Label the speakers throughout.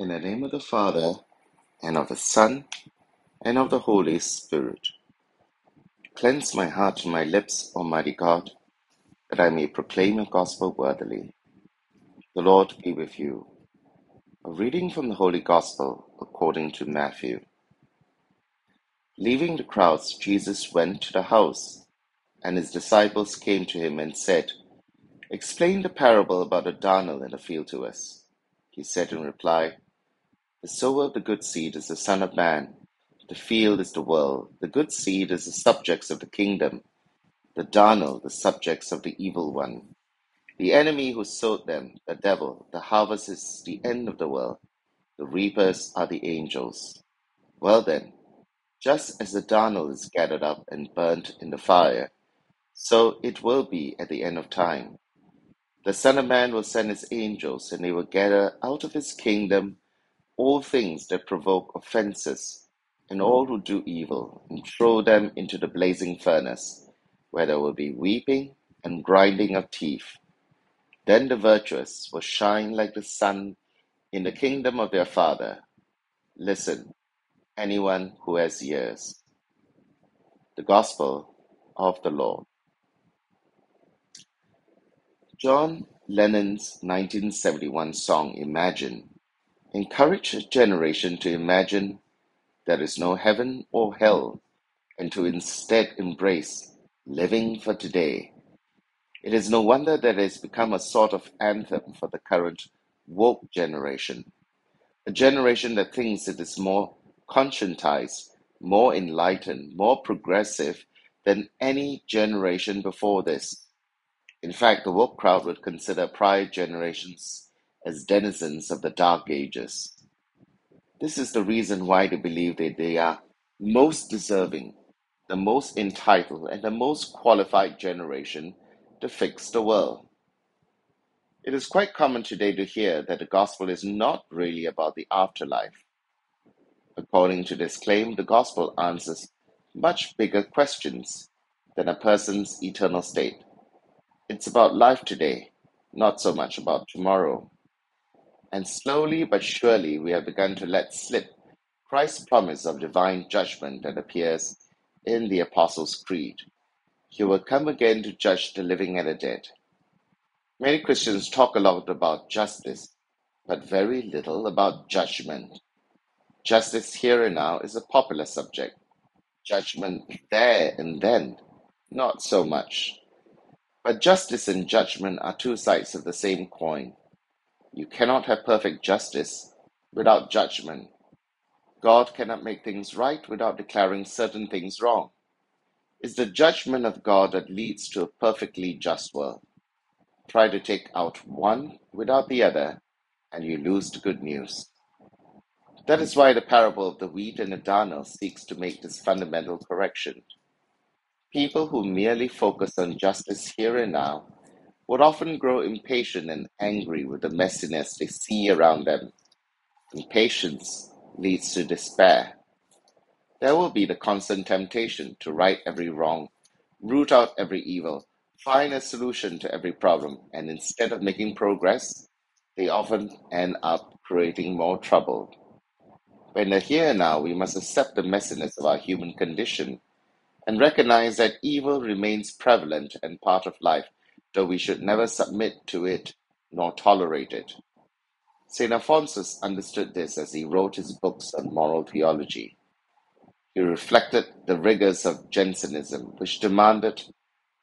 Speaker 1: In the name of the Father, and of the Son, and of the Holy Spirit. Cleanse my heart and my lips, Almighty God, that I may proclaim your gospel worthily. The Lord be with you. A reading from the Holy Gospel according to Matthew. Leaving the crowds, Jesus went to the house, and his disciples came to him and said, Explain the parable about the darnel in the field to us. He said in reply, The sower of the good seed is the Son of Man. The field is the world. The good seed is the subjects of the kingdom. The darnel, the subjects of the evil one. The enemy who sowed them, the devil. The harvest is the end of the world. The reapers are the angels. Well then, just as the darnel is gathered up and burnt in the fire, so it will be at the end of time. The Son of Man will send his angels, and they will gather out of his kingdom all things that provoke offenses and all who do evil, and throw them into the blazing furnace, where there will be weeping and grinding of teeth. Then the virtuous will shine like the sun in the kingdom of their Father. Listen, anyone who has ears. The Gospel of the Lord. John Lennon's 1971 song Imagine encouraged a generation to imagine there is no heaven or hell and to instead embrace living for today. It is no wonder that it has become a sort of anthem for the current woke generation, a generation that thinks it is more conscientized, more enlightened, more progressive than any generation before this. In fact, the woke crowd would consider prior generations as denizens of the Dark Ages. This is the reason why they believe that they are most deserving, the most entitled, and the most qualified generation to fix the world. It is quite common today to hear that the gospel is not really about the afterlife. According to this claim, the gospel answers much bigger questions than a person's eternal state. It's about life today, not so much about tomorrow. And slowly but surely, we have begun to let slip Christ's promise of divine judgment that appears in the Apostles' Creed. He will come again to judge the living and the dead. Many Christians talk a lot about justice, but very little about judgment. Justice here and now is a popular subject. Judgment there and then, not so much. But justice and judgment are two sides of the same coin. You cannot have perfect justice without judgment. God cannot make things right without declaring certain things wrong. It's the judgment of God that leads to a perfectly just world. Try to take out one without the other, and you lose the good news. That is why the parable of the wheat and the darnel seeks to make this fundamental correction. People who merely focus on justice here and now would often grow impatient and angry with the messiness they see around them. Impatience leads to despair. There will be the constant temptation to right every wrong, root out every evil, find a solution to every problem, and instead of making progress, they often end up creating more trouble. When the here and now, we must accept the messiness of our human condition and recognize that evil remains prevalent and part of life, though we should never submit to it nor tolerate it. St. Alphonsus understood this as he wrote his books on moral theology. He reflected the rigors of Jansenism, which demanded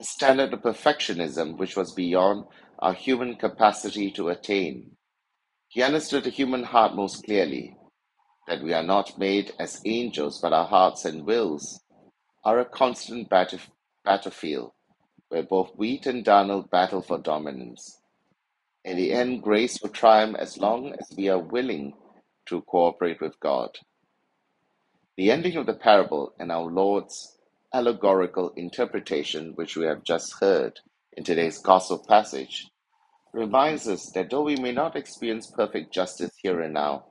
Speaker 1: a standard of perfectionism which was beyond our human capacity to attain. He understood the human heart most clearly, that we are not made as angels, but our hearts and wills are a constant battle- battlefield where both wheat and darnel battle for dominance. In the end, grace will triumph as long as we are willing to cooperate with God. The ending of the parable and our Lord's allegorical interpretation, which we have just heard in today's gospel passage, reminds us that though we may not experience perfect justice here and now,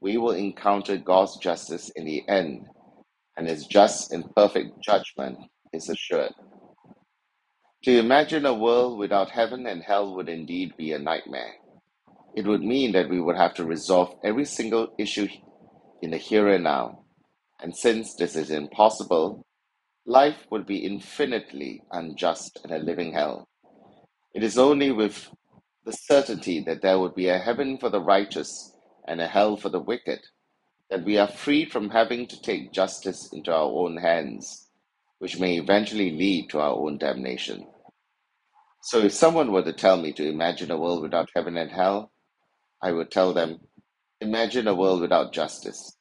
Speaker 1: we will encounter God's justice in the end and his just and perfect judgment is assured. To imagine a world without heaven and hell would indeed be a nightmare. It would mean that we would have to resolve every single issue in the here and now. And since this is impossible, life would be infinitely unjust and a living hell. It is only with the certainty that there would be a heaven for the righteous and a hell for the wicked that we are freed from having to take justice into our own hands, which may eventually lead to our own damnation. So if someone were to tell me to imagine a world without heaven and hell, I would tell them, imagine a world without justice,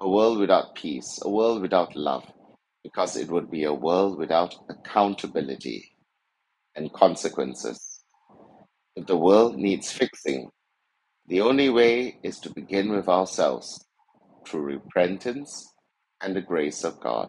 Speaker 1: a world without peace, a world without love, because it would be a world without accountability and consequences. If the world needs fixing, the only way is to begin with ourselves through repentance and the grace of God.